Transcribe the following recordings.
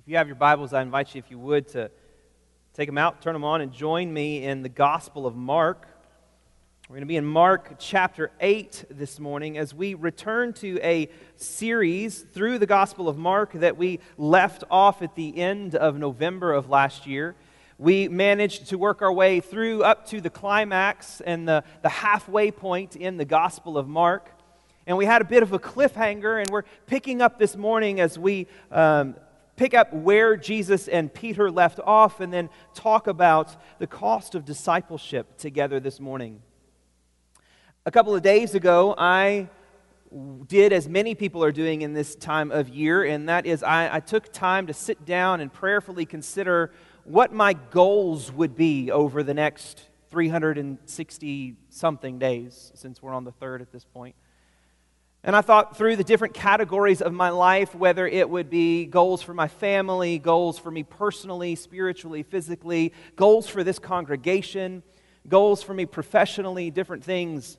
If you have your Bibles, I invite you, if you would, to take them out, turn them on, and join me in the Gospel of Mark. We're going to be in Mark chapter 8 this morning as we return to a series through the Gospel of Mark that we left off at the end of November of last year. We managed to work our way through up to the climax and the, the halfway point in the Gospel of Mark. And we had a bit of a cliffhanger, and we're picking up this morning as we um, pick up where Jesus and Peter left off and then talk about the cost of discipleship together this morning. A couple of days ago, I did as many people are doing in this time of year, and that is I, I took time to sit down and prayerfully consider what my goals would be over the next 360 something days, since we're on the third at this point. And I thought through the different categories of my life, whether it would be goals for my family, goals for me personally, spiritually, physically, goals for this congregation, goals for me professionally, different things.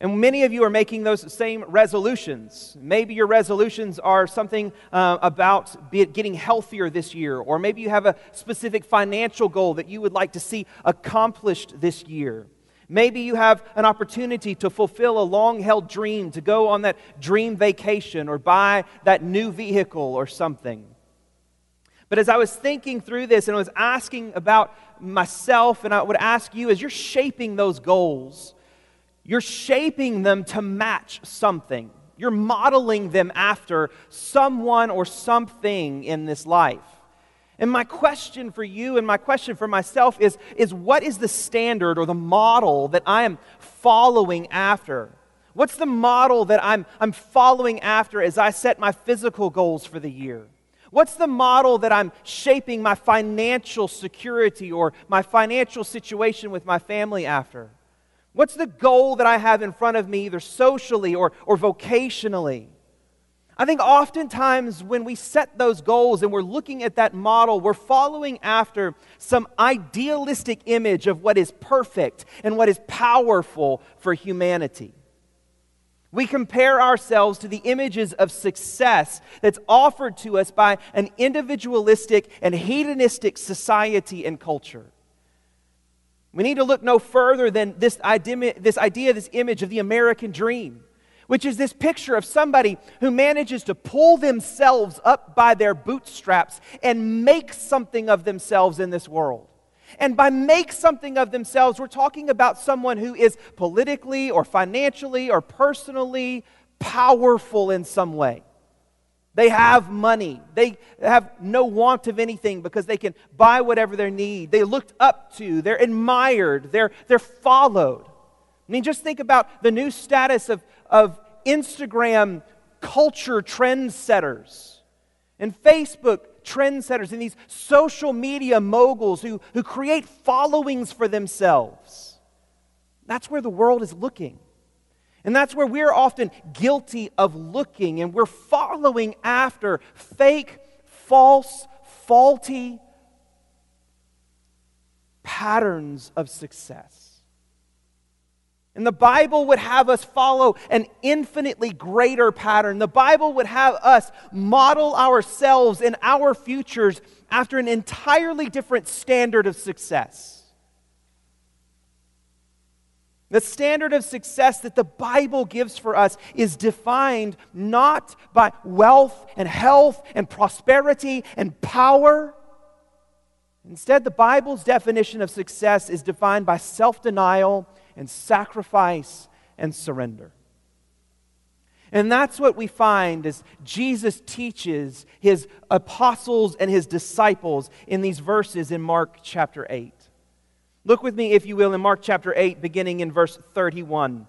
And many of you are making those same resolutions. Maybe your resolutions are something uh, about getting healthier this year, or maybe you have a specific financial goal that you would like to see accomplished this year. Maybe you have an opportunity to fulfill a long held dream, to go on that dream vacation or buy that new vehicle or something. But as I was thinking through this and I was asking about myself, and I would ask you as you're shaping those goals, you're shaping them to match something. You're modeling them after someone or something in this life. And my question for you and my question for myself is, is what is the standard or the model that I am following after? What's the model that I'm, I'm following after as I set my physical goals for the year? What's the model that I'm shaping my financial security or my financial situation with my family after? What's the goal that I have in front of me, either socially or, or vocationally? I think oftentimes when we set those goals and we're looking at that model, we're following after some idealistic image of what is perfect and what is powerful for humanity. We compare ourselves to the images of success that's offered to us by an individualistic and hedonistic society and culture. We need to look no further than this idea, this idea, this image of the American dream which is this picture of somebody who manages to pull themselves up by their bootstraps and make something of themselves in this world. And by make something of themselves, we're talking about someone who is politically or financially or personally powerful in some way. They have money. They have no want of anything because they can buy whatever they need. They looked up to, they're admired, they're, they're followed. I mean, just think about the new status of, of Instagram culture trendsetters and Facebook trendsetters and these social media moguls who, who create followings for themselves. That's where the world is looking. And that's where we're often guilty of looking and we're following after fake, false, faulty patterns of success. And the Bible would have us follow an infinitely greater pattern. The Bible would have us model ourselves and our futures after an entirely different standard of success. The standard of success that the Bible gives for us is defined not by wealth and health and prosperity and power. Instead, the Bible's definition of success is defined by self denial and sacrifice and surrender. And that's what we find as Jesus teaches his apostles and his disciples in these verses in Mark chapter 8. Look with me, if you will, in Mark chapter 8, beginning in verse 31,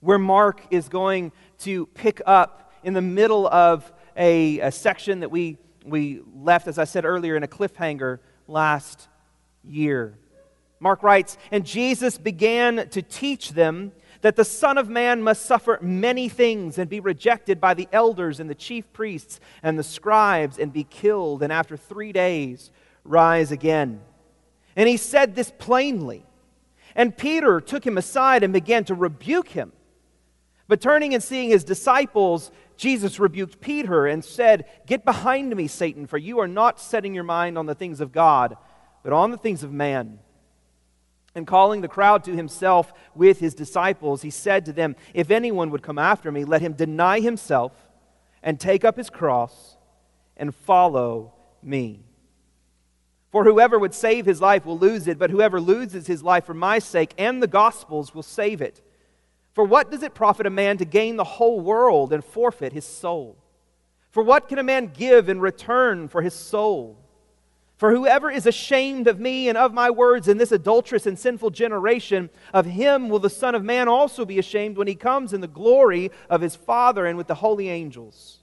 where Mark is going to pick up in the middle of a, a section that we, we left, as I said earlier, in a cliffhanger last year. Mark writes, And Jesus began to teach them that the Son of Man must suffer many things and be rejected by the elders and the chief priests and the scribes and be killed, and after three days rise again. And he said this plainly. And Peter took him aside and began to rebuke him. But turning and seeing his disciples, Jesus rebuked Peter and said, Get behind me, Satan, for you are not setting your mind on the things of God, but on the things of man. And calling the crowd to himself with his disciples, he said to them, If anyone would come after me, let him deny himself and take up his cross and follow me. For whoever would save his life will lose it, but whoever loses his life for my sake and the gospel's will save it. For what does it profit a man to gain the whole world and forfeit his soul? For what can a man give in return for his soul? For whoever is ashamed of me and of my words in this adulterous and sinful generation, of him will the Son of Man also be ashamed when he comes in the glory of his Father and with the holy angels.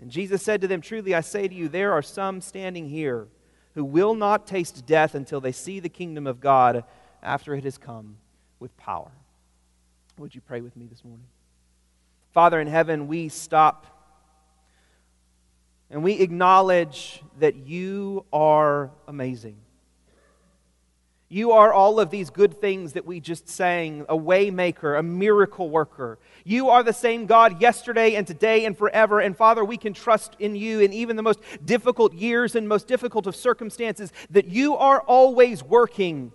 And Jesus said to them, Truly I say to you, there are some standing here who will not taste death until they see the kingdom of God after it has come with power. Would you pray with me this morning? Father in heaven, we stop and we acknowledge that you are amazing. You are all of these good things that we just sang a waymaker, a miracle worker. You are the same God yesterday and today and forever. And Father, we can trust in you in even the most difficult years and most difficult of circumstances that you are always working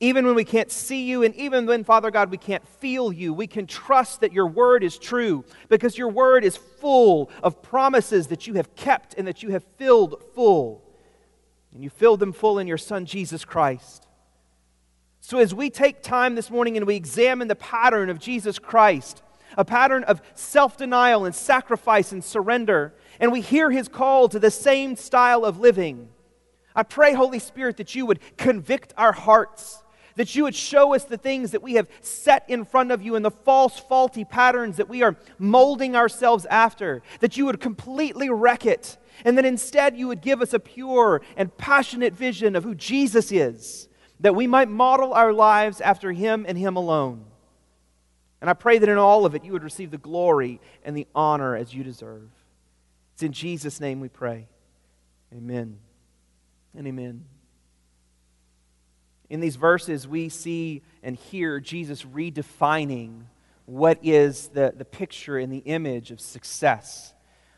even when we can't see you, and even when, Father God, we can't feel you, we can trust that your word is true because your word is full of promises that you have kept and that you have filled full. And you filled them full in your Son, Jesus Christ. So, as we take time this morning and we examine the pattern of Jesus Christ, a pattern of self denial and sacrifice and surrender, and we hear his call to the same style of living, I pray, Holy Spirit, that you would convict our hearts that you would show us the things that we have set in front of you and the false, faulty patterns that we are molding ourselves after, that you would completely wreck it, and that instead you would give us a pure and passionate vision of who Jesus is, that we might model our lives after him and him alone. And I pray that in all of it you would receive the glory and the honor as you deserve. It's in Jesus' name we pray. Amen and amen. In these verses, we see and hear Jesus redefining what is the, the picture and the image of success.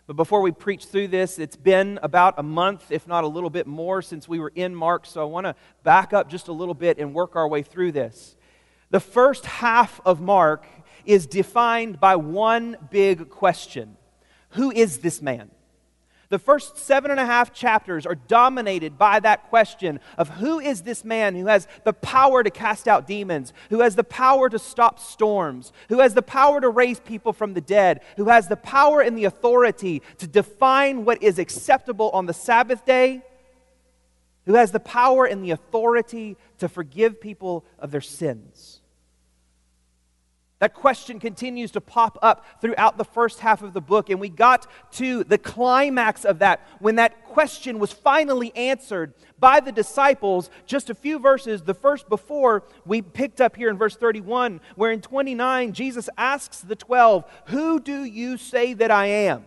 But before we preach through this, it's been about a month, if not a little bit more, since we were in Mark. So I want to back up just a little bit and work our way through this. The first half of Mark is defined by one big question Who is this man? The first seven and a half chapters are dominated by that question of who is this man who has the power to cast out demons, who has the power to stop storms, who has the power to raise people from the dead, who has the power and the authority to define what is acceptable on the Sabbath day, who has the power and the authority to forgive people of their sins. That question continues to pop up throughout the first half of the book, and we got to the climax of that when that question was finally answered by the disciples just a few verses, the first before we picked up here in verse 31, where in 29 Jesus asks the 12, Who do you say that I am?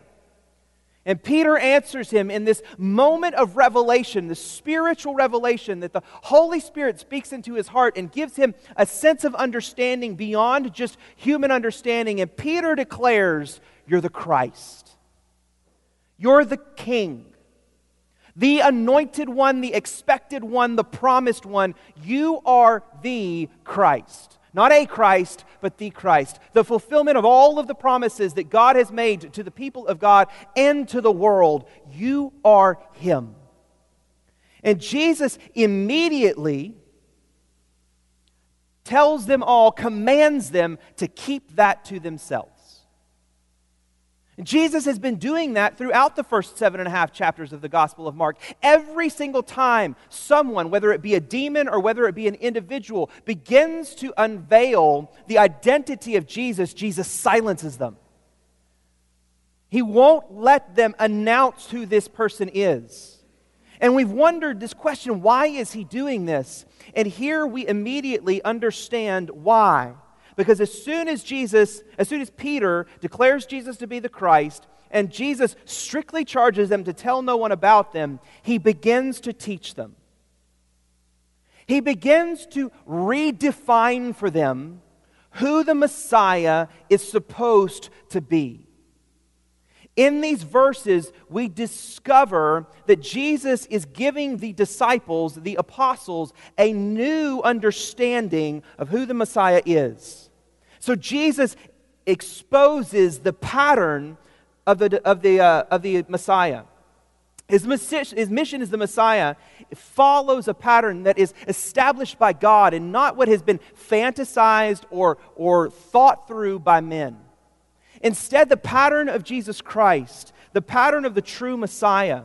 And Peter answers him in this moment of revelation, the spiritual revelation that the Holy Spirit speaks into his heart and gives him a sense of understanding beyond just human understanding. And Peter declares, You're the Christ. You're the King. The anointed one, the expected one, the promised one. You are the Christ. Not a Christ, but the Christ. The fulfillment of all of the promises that God has made to the people of God and to the world. You are Him. And Jesus immediately tells them all, commands them to keep that to themselves. And Jesus has been doing that throughout the first seven and a half chapters of the Gospel of Mark. Every single time someone, whether it be a demon or whether it be an individual, begins to unveil the identity of Jesus, Jesus silences them. He won't let them announce who this person is. And we've wondered this question why is he doing this? And here we immediately understand why. Because as soon as Jesus, as soon as Peter declares Jesus to be the Christ, and Jesus strictly charges them to tell no one about them, he begins to teach them. He begins to redefine for them who the Messiah is supposed to be. In these verses, we discover that Jesus is giving the disciples, the apostles, a new understanding of who the Messiah is. So Jesus exposes the pattern of the, of the, uh, of the Messiah. His, his mission as the Messiah follows a pattern that is established by God and not what has been fantasized or, or thought through by men. Instead, the pattern of Jesus Christ, the pattern of the true Messiah,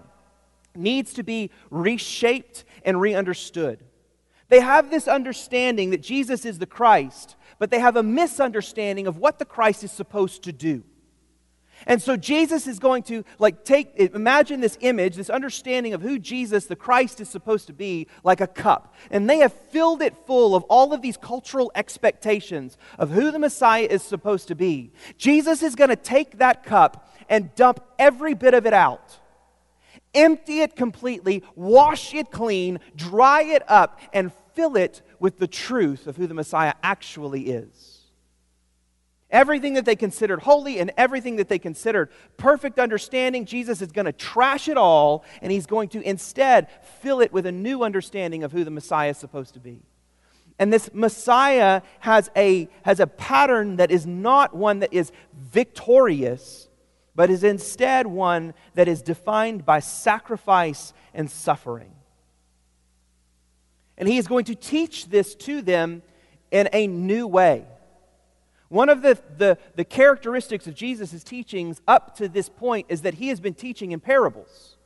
needs to be reshaped and re-understood. They have this understanding that Jesus is the Christ, but they have a misunderstanding of what the Christ is supposed to do. And so Jesus is going to like take imagine this image, this understanding of who Jesus the Christ is supposed to be like a cup. And they have filled it full of all of these cultural expectations of who the Messiah is supposed to be. Jesus is going to take that cup and dump every bit of it out. Empty it completely, wash it clean, dry it up and fill it with the truth of who the Messiah actually is. Everything that they considered holy and everything that they considered perfect understanding, Jesus is going to trash it all and he's going to instead fill it with a new understanding of who the Messiah is supposed to be. And this Messiah has a, has a pattern that is not one that is victorious, but is instead one that is defined by sacrifice and suffering. And he is going to teach this to them in a new way. One of the, the, the, characteristics of Jesus' teachings up to this point is that he has been teaching in parables.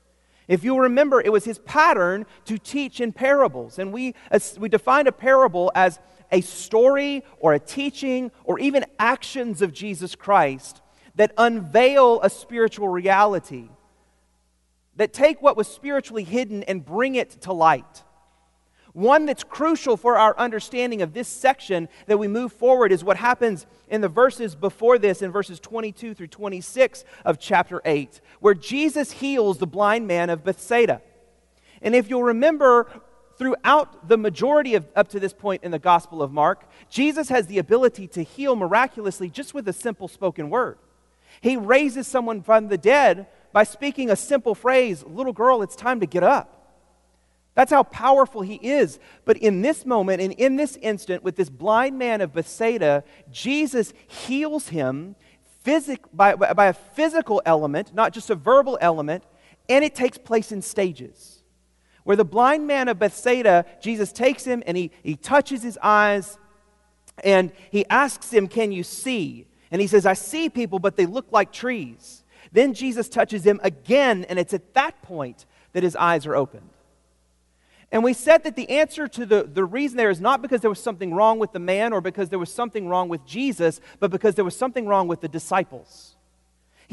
If you'll remember, it was his pattern to teach in parables. And we, we define a parable as a story or a teaching or even actions of Jesus Christ that unveil a spiritual reality, that take what was spiritually hidden and bring it to light. One that's crucial for our understanding of this section that we move forward is what happens in the verses before this, in verses 22 through 26 of chapter 8, where Jesus heals the blind man of Bethsaida. And if you'll remember, throughout the majority of up to this point in the Gospel of Mark, Jesus has the ability to heal miraculously just with a simple spoken word. He raises someone from the dead by speaking a simple phrase, Little girl, it's time to get up. That's how powerful he is. But in this moment and in this instant, with this blind man of Bethsaida, Jesus heals him physic, by, by a physical element, not just a verbal element, and it takes place in stages. Where the blind man of Bethsaida, Jesus takes him and he, he touches his eyes and he asks him, Can you see? And he says, I see people, but they look like trees. Then Jesus touches him again, and it's at that point that his eyes are opened. And we said that the answer to the, the reason there is not because there was something wrong with the man or because there was something wrong with Jesus, but because there was something wrong with the disciples.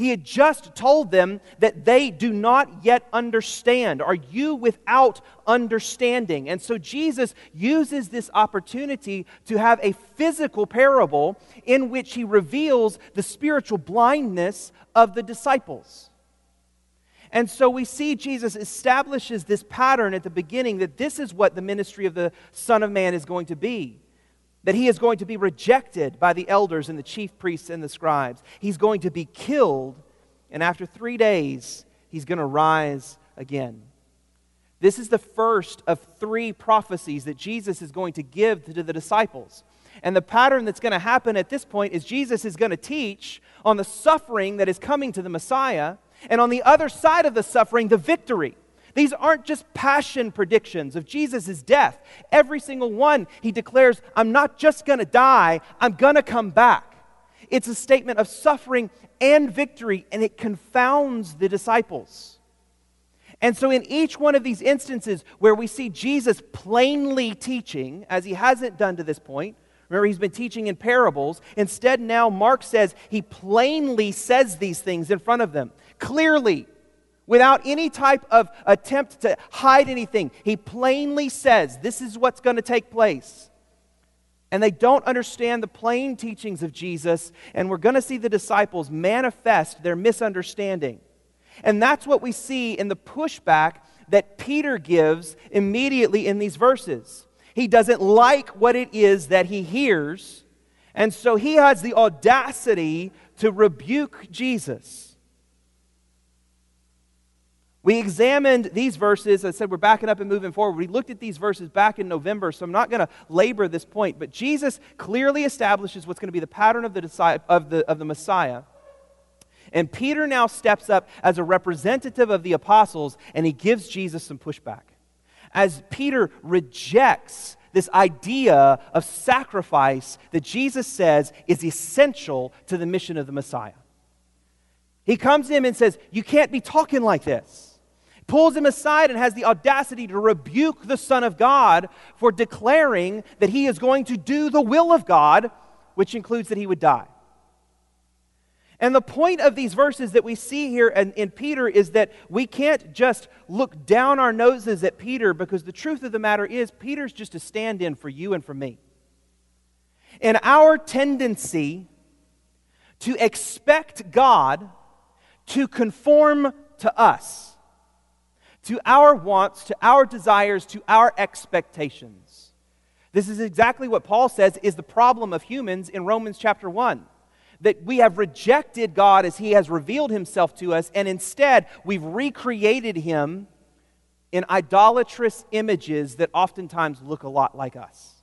He had just told them that they do not yet understand. Are you without understanding? And so Jesus uses this opportunity to have a physical parable in which he reveals the spiritual blindness of the disciples. And so we see Jesus establishes this pattern at the beginning that this is what the ministry of the Son of Man is going to be. That he is going to be rejected by the elders and the chief priests and the scribes. He's going to be killed, and after three days, he's going to rise again. This is the first of three prophecies that Jesus is going to give to the disciples. And the pattern that's going to happen at this point is Jesus is going to teach on the suffering that is coming to the Messiah and on the other side of the suffering, the victory. These aren't just passion predictions of Jesus' death. Every single one, he declares, I'm not just going to die, I'm going to come back. It's a statement of suffering and victory, and it confounds the disciples. And so, in each one of these instances where we see Jesus plainly teaching, as he hasn't done to this point, remember he's been teaching in parables. Instead, now Mark says he plainly says these things in front of them clearly, without any type of attempt to hide anything. He plainly says, This is what's going to take place. And they don't understand the plain teachings of Jesus, and we're going to see the disciples manifest their misunderstanding. And that's what we see in the pushback that Peter gives immediately in these verses. He doesn't like what it is that he hears, and so he has the audacity to rebuke Jesus. We examined these verses. I said we're backing up and moving forward. We looked at these verses back in November, so I'm not going to labor this point. But Jesus clearly establishes what's going to be the pattern of the, of, the, of the Messiah. And Peter now steps up as a representative of the apostles, and he gives Jesus some pushback. As Peter rejects this idea of sacrifice that Jesus says is essential to the mission of the Messiah. He comes to him and says, You can't be talking like this pulls him aside and has the audacity to rebuke the Son of God for declaring that he is going to do the will of God, which includes that he would die. And the point of these verses that we see here in, in, Peter is that we can't just look down our noses at Peter because the truth of the matter is, Peter's just a stand in for you and for me. And our tendency to expect God to conform to us to our wants, to our desires, to our expectations. This is exactly what Paul says is the problem of humans in Romans chapter 1. That we have rejected God as He has revealed Himself to us, and instead we've recreated Him in idolatrous images that oftentimes look a lot like us.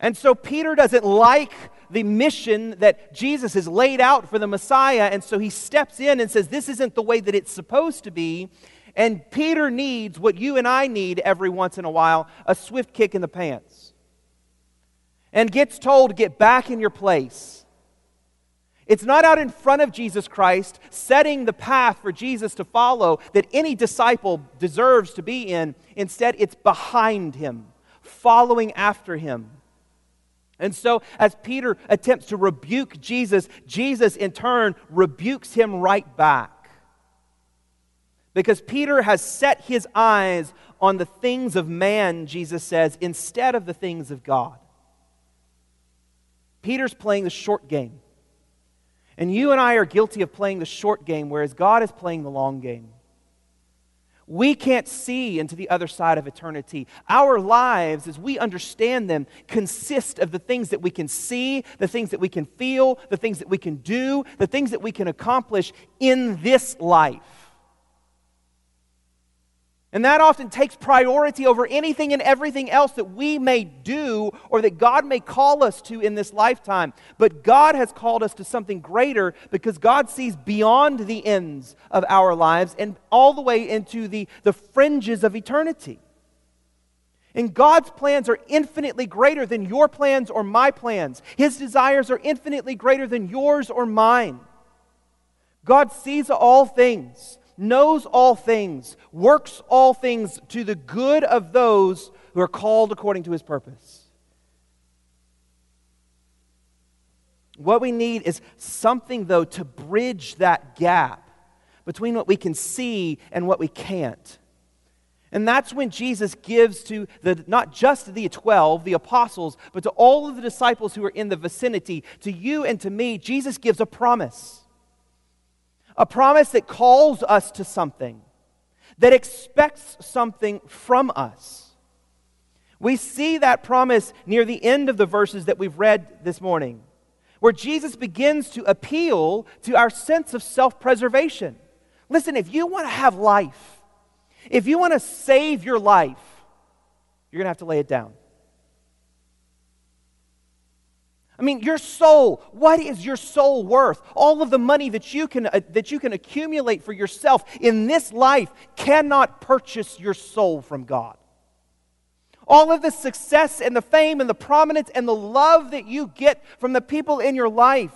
And so Peter doesn't like the mission that Jesus has laid out for the Messiah, and so he steps in and says, This isn't the way that it's supposed to be. And Peter needs what you and I need every once in a while a swift kick in the pants. And gets told, Get back in your place. It's not out in front of Jesus Christ, setting the path for Jesus to follow that any disciple deserves to be in. Instead, it's behind him, following after him. And so, as Peter attempts to rebuke Jesus, Jesus in turn rebukes him right back. Because Peter has set his eyes on the things of man, Jesus says, instead of the things of God. Peter's playing the short game. And you and I are guilty of playing the short game, whereas God is playing the long game. We can't see into the other side of eternity. Our lives, as we understand them, consist of the things that we can see, the things that we can feel, the things that we can do, the things that we can accomplish in this life. And that often takes priority over anything and everything else that we may do or that God may call us to in this lifetime. But God has called us to something greater because God sees beyond the ends of our lives and all the way into the, the fringes of eternity. And God's plans are infinitely greater than your plans or my plans. His desires are infinitely greater than yours or mine. God sees all things knows all things, works all things to the good of those who are called according to his purpose. What we need is something, though, to bridge that gap between what we can see and what we can't. And that's when Jesus gives to the, not just the 12, the apostles, but to all of the disciples who are in the vicinity, to you and to me, Jesus gives a promise a promise that calls us to something, that expects something from us. We see that promise near the end of the verses that we've read this morning, where Jesus begins to appeal to our sense of self preservation. Listen, if you want to have life, if you want to save your life, you're going to have to lay it down. I mean, your soul, what is your soul worth? All of the money that you can, uh, that you can accumulate for yourself in this life cannot purchase your soul from God. All of the success and the fame and the prominence and the love that you get from the people in your life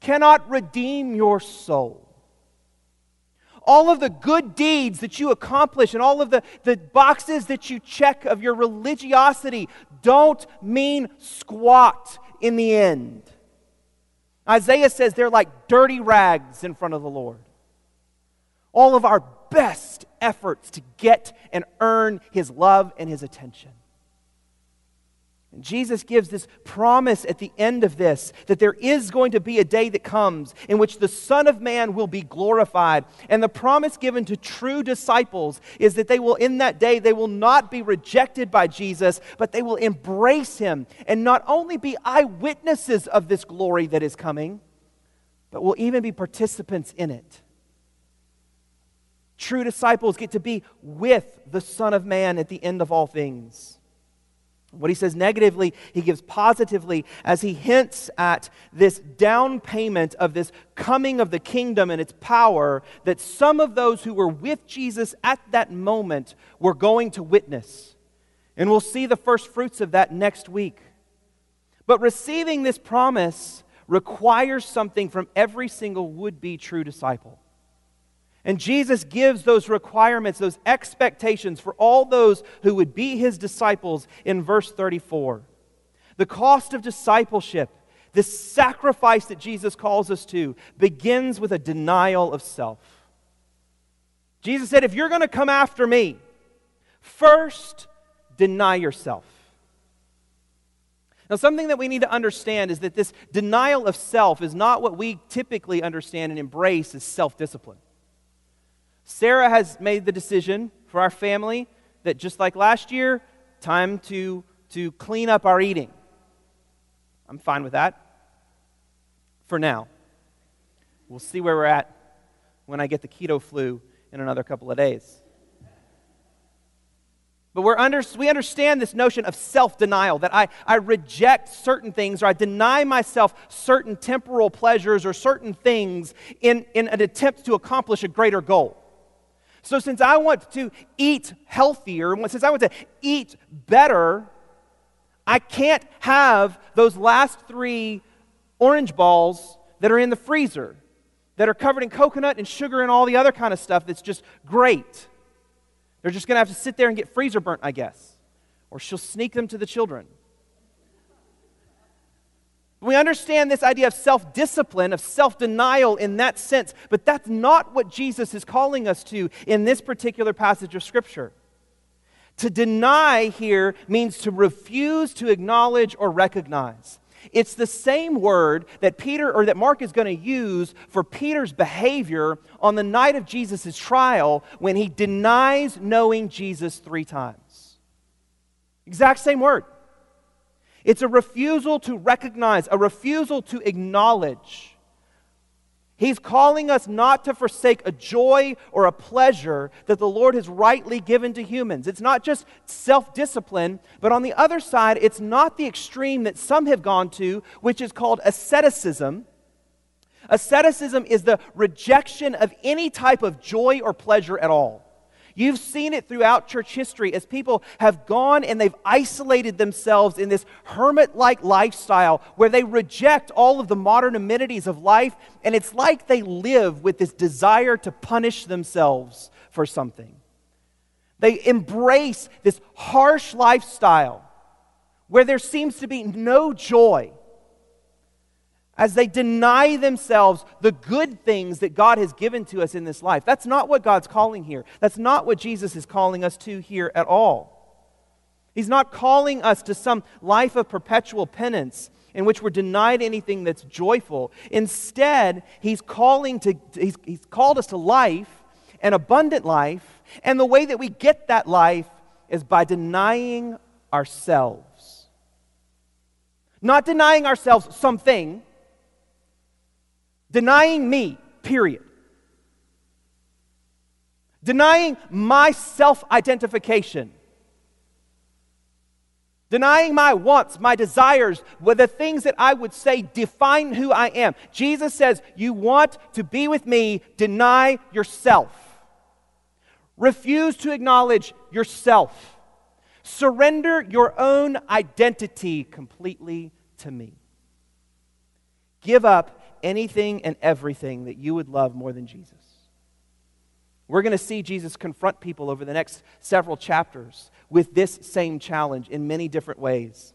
cannot redeem your soul all of the good deeds that you accomplish and all of the, the boxes that you check of your religiosity don't mean squat in the end. Isaiah says they're like dirty rags in front of the Lord. All of our best efforts to get and earn his love and his attention. Jesus gives this promise at the end of this that there is going to be a day that comes in which the Son of Man will be glorified. And the promise given to true disciples is that they will, in that day, they will not be rejected by Jesus, but they will embrace him and not only be eyewitnesses of this glory that is coming, but will even be participants in it. True disciples get to be with the Son of Man at the end of all things. What he says negatively, he gives positively as he hints at this down payment of this coming of the kingdom and its power that some of those who were with Jesus at that moment were going to witness. And we'll see the first fruits of that next week. But receiving this promise requires something from every single would be true disciple. And Jesus gives those requirements, those expectations for all those who would be his disciples in verse 34. The cost of discipleship, this sacrifice that Jesus calls us to, begins with a denial of self. Jesus said, If you're going to come after me, first deny yourself. Now, something that we need to understand is that this denial of self is not what we typically understand and embrace as self discipline. Sarah has made the decision for our family that just like last year, time to, to clean up our eating. I'm fine with that for now. We'll see where we're at when I get the keto flu in another couple of days. But we're under, we understand this notion of self denial that I, I reject certain things or I deny myself certain temporal pleasures or certain things in, in an attempt to accomplish a greater goal. So, since I want to eat healthier, since I want to eat better, I can't have those last three orange balls that are in the freezer that are covered in coconut and sugar and all the other kind of stuff that's just great. They're just going to have to sit there and get freezer burnt, I guess. Or she'll sneak them to the children. We understand this idea of self discipline, of self denial in that sense, but that's not what Jesus is calling us to in this particular passage of Scripture. To deny here means to refuse to acknowledge or recognize. It's the same word that Peter or that Mark is going to use for Peter's behavior on the night of Jesus' trial when he denies knowing Jesus three times. Exact same word. It's a refusal to recognize, a refusal to acknowledge. He's calling us not to forsake a joy or a pleasure that the Lord has rightly given to humans. It's not just self discipline, but on the other side, it's not the extreme that some have gone to, which is called asceticism. Asceticism is the rejection of any type of joy or pleasure at all. You've seen it throughout church history as people have gone and they've isolated themselves in this hermit like lifestyle where they reject all of the modern amenities of life, and it's like they live with this desire to punish themselves for something. They embrace this harsh lifestyle where there seems to be no joy as they deny themselves the good things that God has given to us in this life. That's not what God's calling here. That's not what Jesus is calling us to here at all. He's not calling us to some life of perpetual penance in which we're denied anything that's joyful. Instead, he's calling to he's, he's called us to life, an abundant life, and the way that we get that life is by denying ourselves. Not denying ourselves something, Denying me, period. Denying my self identification. Denying my wants, my desires, were the things that I would say define who I am. Jesus says, You want to be with me, deny yourself. Refuse to acknowledge yourself. Surrender your own identity completely to me. Give up anything and everything that you would love more than Jesus. We're going to see Jesus confront people over the next several chapters with this same challenge in many different ways.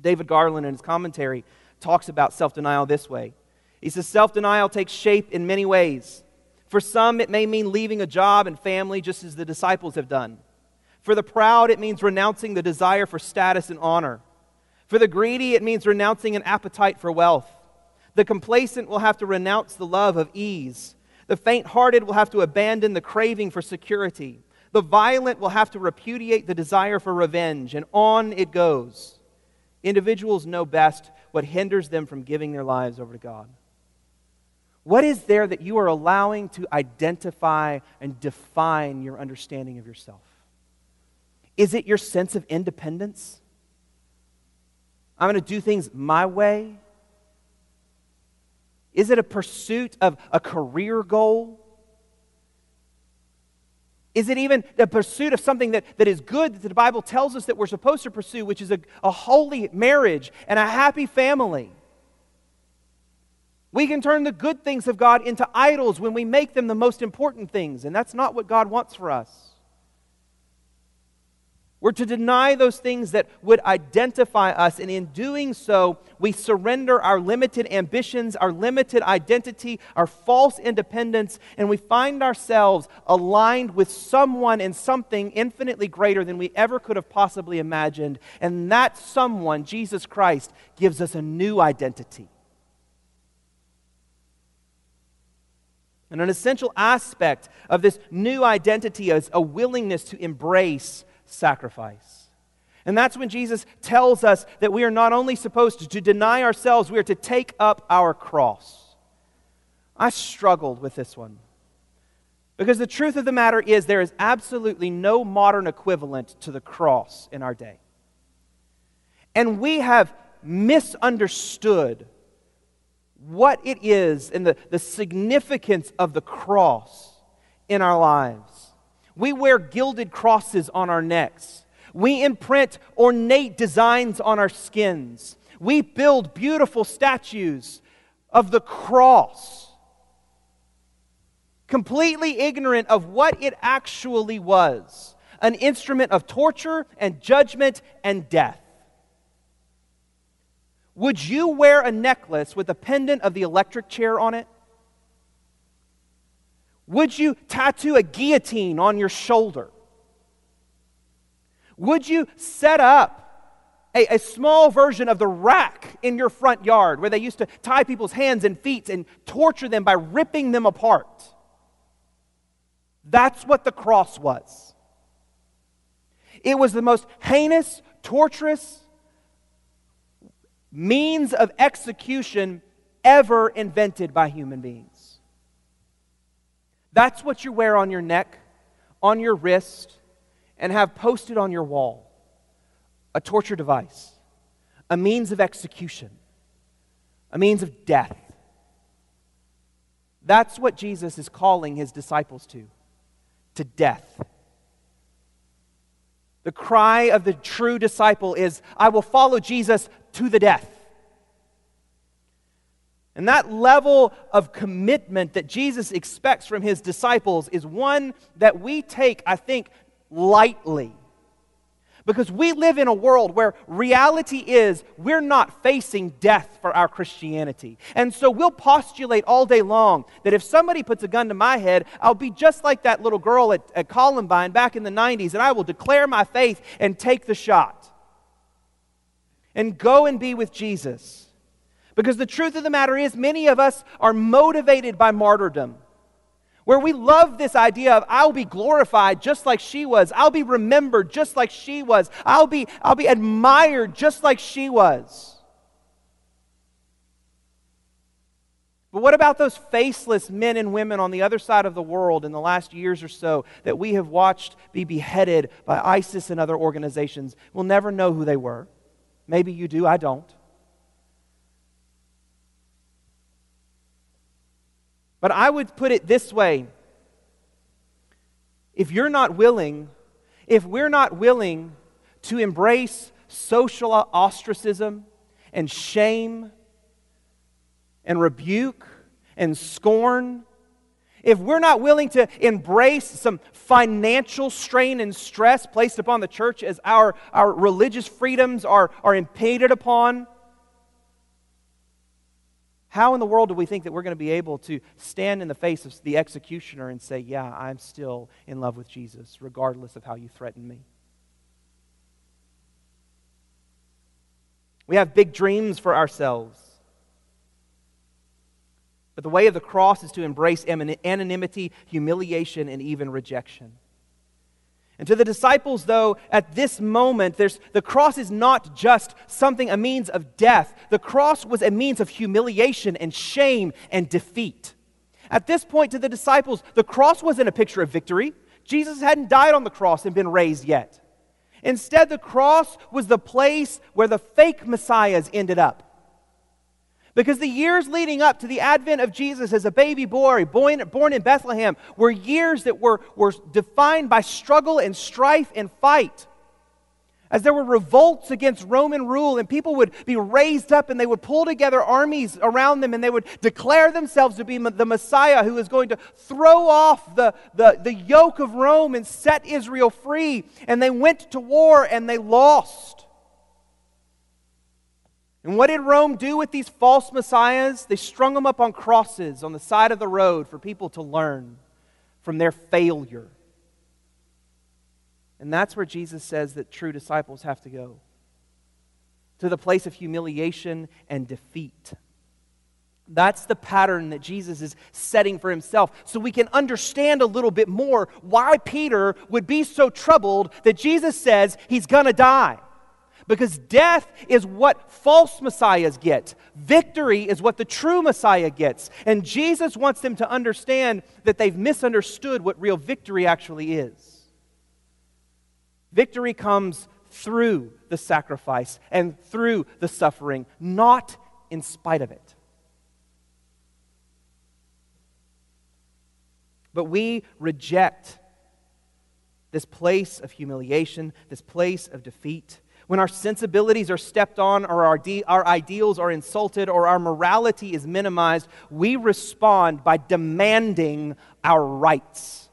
David Garland, in his commentary, talks about self denial this way. He says, Self denial takes shape in many ways. For some, it may mean leaving a job and family, just as the disciples have done. For the proud, it means renouncing the desire for status and honor. For the greedy, it means renouncing an appetite for wealth. The complacent will have to renounce the love of ease. The faint hearted will have to abandon the craving for security. The violent will have to repudiate the desire for revenge, and on it goes. Individuals know best what hinders them from giving their lives over to God. What is there that you are allowing to identify and define your understanding of yourself? Is it your sense of independence? I'm going to do things my way? Is it a pursuit of a career goal? Is it even the pursuit of something that, that is good that the Bible tells us that we're supposed to pursue, which is a, a holy marriage and a happy family? We can turn the good things of God into idols when we make them the most important things, and that's not what God wants for us. We're to deny those things that would identify us, and in doing so, we surrender our limited ambitions, our limited identity, our false independence, and we find ourselves aligned with someone and something infinitely greater than we ever could have possibly imagined. And that someone, Jesus Christ, gives us a new identity. And an essential aspect of this new identity is a willingness to embrace sacrifice. And that's when Jesus tells us that we are not only supposed to, deny ourselves, we are to take up our cross. I struggled with this one. Because the truth of the matter is, there is absolutely no modern equivalent to the cross in our day. And we have misunderstood what it is and the, the significance of the cross in our lives. We wear gilded crosses on our necks. We imprint ornate designs on our skins. We build beautiful statues of the cross, completely ignorant of what it actually was an instrument of torture and judgment and death. Would you wear a necklace with a pendant of the electric chair on it? Would you tattoo a guillotine on your shoulder? Would you set up a, a, small version of the rack in your front yard where they used to tie people's hands and feet and torture them by ripping them apart? That's what the cross was. It was the most heinous, torturous means of execution ever invented by human beings. That's what you wear on your neck, on your wrist, and have posted on your wall a torture device, a means of execution, a means of death. That's what Jesus is calling his disciples to to death. The cry of the true disciple is, I will follow Jesus to the death. And that level of commitment that Jesus expects from his disciples is one that we take, I think, lightly. Because we live in a world where reality is we're not facing death for our Christianity. And so we'll postulate all day long that if somebody puts a gun to my head, I'll be just like that little girl at, at Columbine back in the 90s, and I will declare my faith and take the shot and go and be with Jesus. Because the truth of the matter is, many of us are motivated by martyrdom, where we love this idea of I'll be glorified just like she was, I'll be remembered just like she was, I'll be, I'll be admired just like she was. But what about those faceless men and women on the other side of the world in the last years or so that we have watched be beheaded by ISIS and other organizations? We'll never know who they were. Maybe you do, I don't. But I would put it this way. If you're not willing, if we're not willing to embrace social ostracism and shame and rebuke and scorn, if we're not willing to embrace some financial strain and stress placed upon the church as our, our religious freedoms are, are impeded upon, how in the world do we think that we're going to be able to stand in the face of the executioner and say, Yeah, I'm still in love with Jesus, regardless of how you threaten me? We have big dreams for ourselves. But the way of the cross is to embrace anonymity, humiliation, and even rejection. And to the disciples, though, at this moment, the cross is not just something, a means of death. The cross was a means of humiliation and shame and defeat. At this point, to the disciples, the cross wasn't a picture of victory. Jesus hadn't died on the cross and been raised yet. Instead, the cross was the place where the fake messiahs ended up. Because the years leading up to the advent of Jesus as a baby boy born, born in Bethlehem were years that were, were defined by struggle and strife and fight. As there were revolts against Roman rule, and people would be raised up and they would pull together armies around them and they would declare themselves to be the Messiah who is going to throw off the, the, the yoke of Rome and set Israel free. And they went to war and they lost. And what did Rome do with these false messiahs? They strung them up on crosses on the side of the road for people to learn from their failure. And that's where Jesus says that true disciples have to go to the place of humiliation and defeat. That's the pattern that Jesus is setting for himself. So we can understand a little bit more why Peter would be so troubled that Jesus says he's going to die. Because death is what false messiahs get. Victory is what the true Messiah gets. And Jesus wants them to understand that they've misunderstood what real victory actually is. Victory comes through the sacrifice and through the suffering, not in spite of it. But we reject this place of humiliation, this place of defeat when our sensibilities are stepped on, or our, de- our ideals are insulted, or our morality is minimized, we respond by demanding our rights.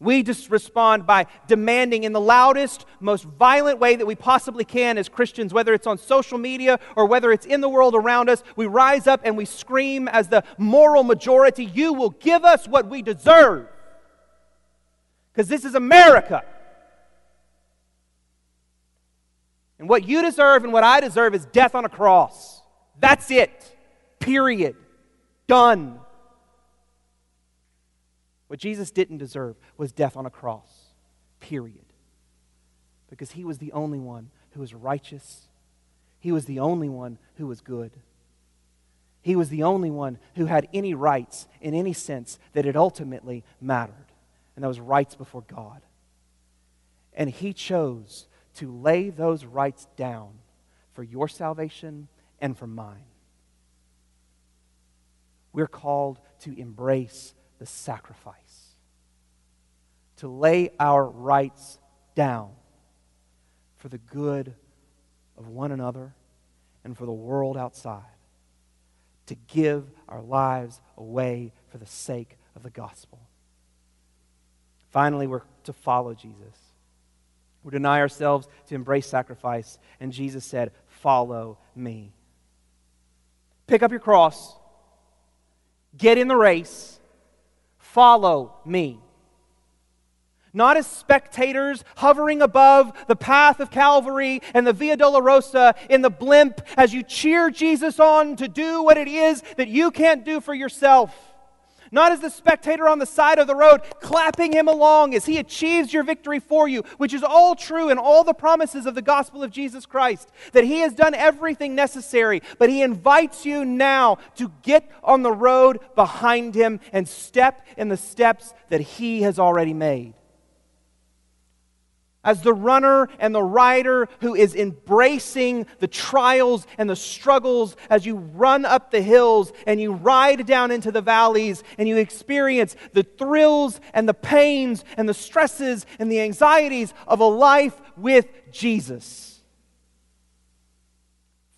We just respond by demanding in the loudest, most violent way that we possibly can as Christians, whether it's on social media or whether it's in the world around us. We rise up and we scream as the moral majority, You will give us what we deserve. Because this is America. And what you deserve and what I deserve is death on a cross. That's it. Period. Done. What Jesus didn't deserve was death on a cross. Period. Because he was the only one who was righteous. He was the only one who was good. He was the only one who had any rights in any sense that it ultimately mattered. And that was rights before God. And he chose to lay those rights down for your salvation and for mine. We're called to embrace the sacrifice, to lay our rights down for the good of one another and for the world outside, to give our lives away for the sake of the gospel. Finally, we're to follow Jesus. We deny ourselves to embrace sacrifice. And Jesus said, Follow me. Pick up your cross, get in the race, follow me. Not as spectators hovering above the path of Calvary and the Via Dolorosa in the blimp as you cheer Jesus on to do what it is that you can't do for yourself not as the spectator on the side of the road, clapping him along as he achieves your victory for you, which is all true in all the promises of the gospel of Jesus Christ, that he has done everything necessary, but he invites you now to get on the road behind him and step in the steps that he has already made as the runner and the rider who is embracing the trials and the struggles as you run up the hills and you ride down into the valleys and you experience the thrills and the pains and the stresses and the anxieties of a life with Jesus.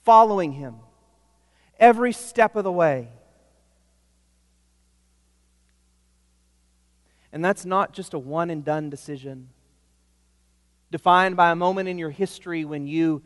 Following Him every step of the way. And that's not just a one and done decision defined by a moment in your history when you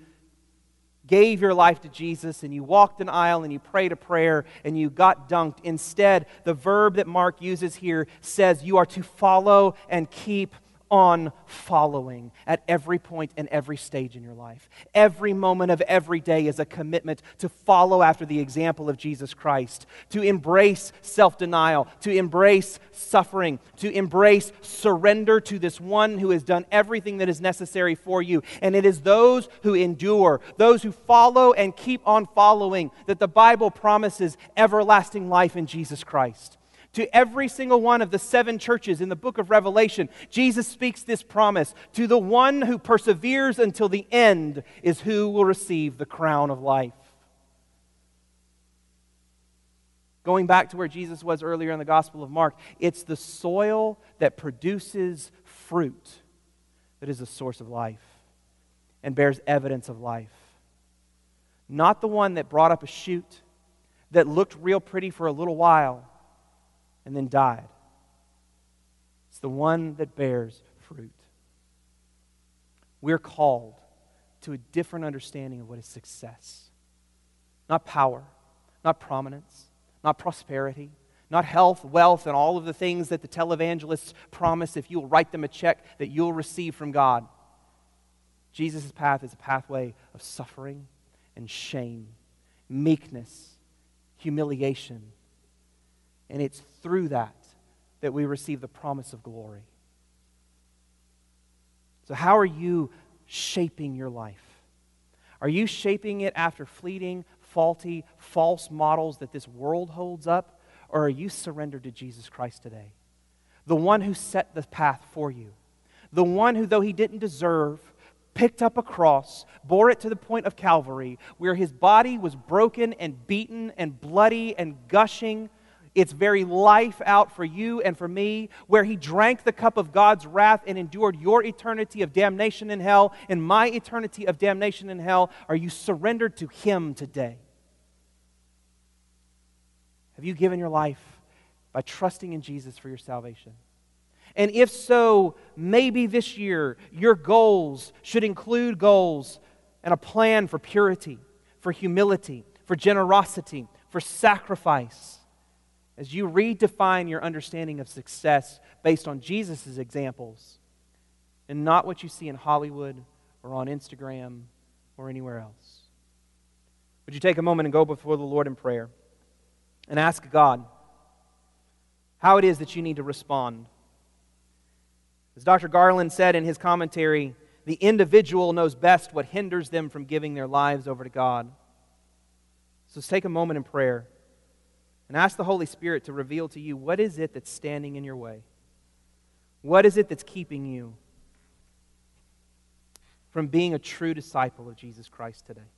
gave your life to Jesus and you walked an aisle and you prayed a prayer and you got dunked. Instead, the verb that Mark uses here says you are to follow and keep on following at every point and every stage in your life. Every moment of every day is a commitment to follow after the example of Jesus Christ, to embrace self denial, to embrace suffering, to embrace surrender to this one who has done everything that is necessary for you. And it is those who endure, those who follow and keep on following, that the Bible promises everlasting life in Jesus Christ to every single one of the seven churches in the book of Revelation, Jesus speaks this promise to the one who perseveres until the end is who will receive the crown of life. Going back to where Jesus was earlier in the Gospel of Mark, it's the soil that produces fruit that is the source of life and bears evidence of life. Not the one that brought up a shoot that looked real pretty for a little while and then died. It's the one that bears fruit. We're called to a different understanding of what is success. Not power, not prominence, not prosperity, not health, wealth, and all of the things that the televangelists promise if you'll write them a check that you'll receive from God. Jesus' path is a pathway of suffering and shame, meekness, humiliation, and it's through that that we receive the promise of glory. So, how are you shaping your life? Are you shaping it after fleeting, faulty, false models that this world holds up? Or are you surrendered to Jesus Christ today? The one who set the path for you. The one who, though he didn't deserve, picked up a cross, bore it to the point of Calvary, where his body was broken and beaten and bloody and gushing its very life out for you and for me, where he drank the cup of God's wrath and endured your eternity of damnation in hell and my eternity of damnation in hell, are you surrendered to him today? Have you given your life by trusting in Jesus for your salvation? And if so, maybe this year your goals should include goals and a plan for purity, for humility, for generosity, for sacrifice as you redefine your understanding of success based on Jesus' examples and not what you see in Hollywood or on Instagram or anywhere else. Would you take a moment and go before the Lord in prayer and ask God how it is that you need to respond? As Dr. Garland said in his commentary, the individual knows best what hinders them from giving their lives over to God. So let's take a moment in prayer and ask the Holy Spirit to reveal to you what is it that's standing in your way? What is it that's keeping you from being a true disciple of Jesus Christ today?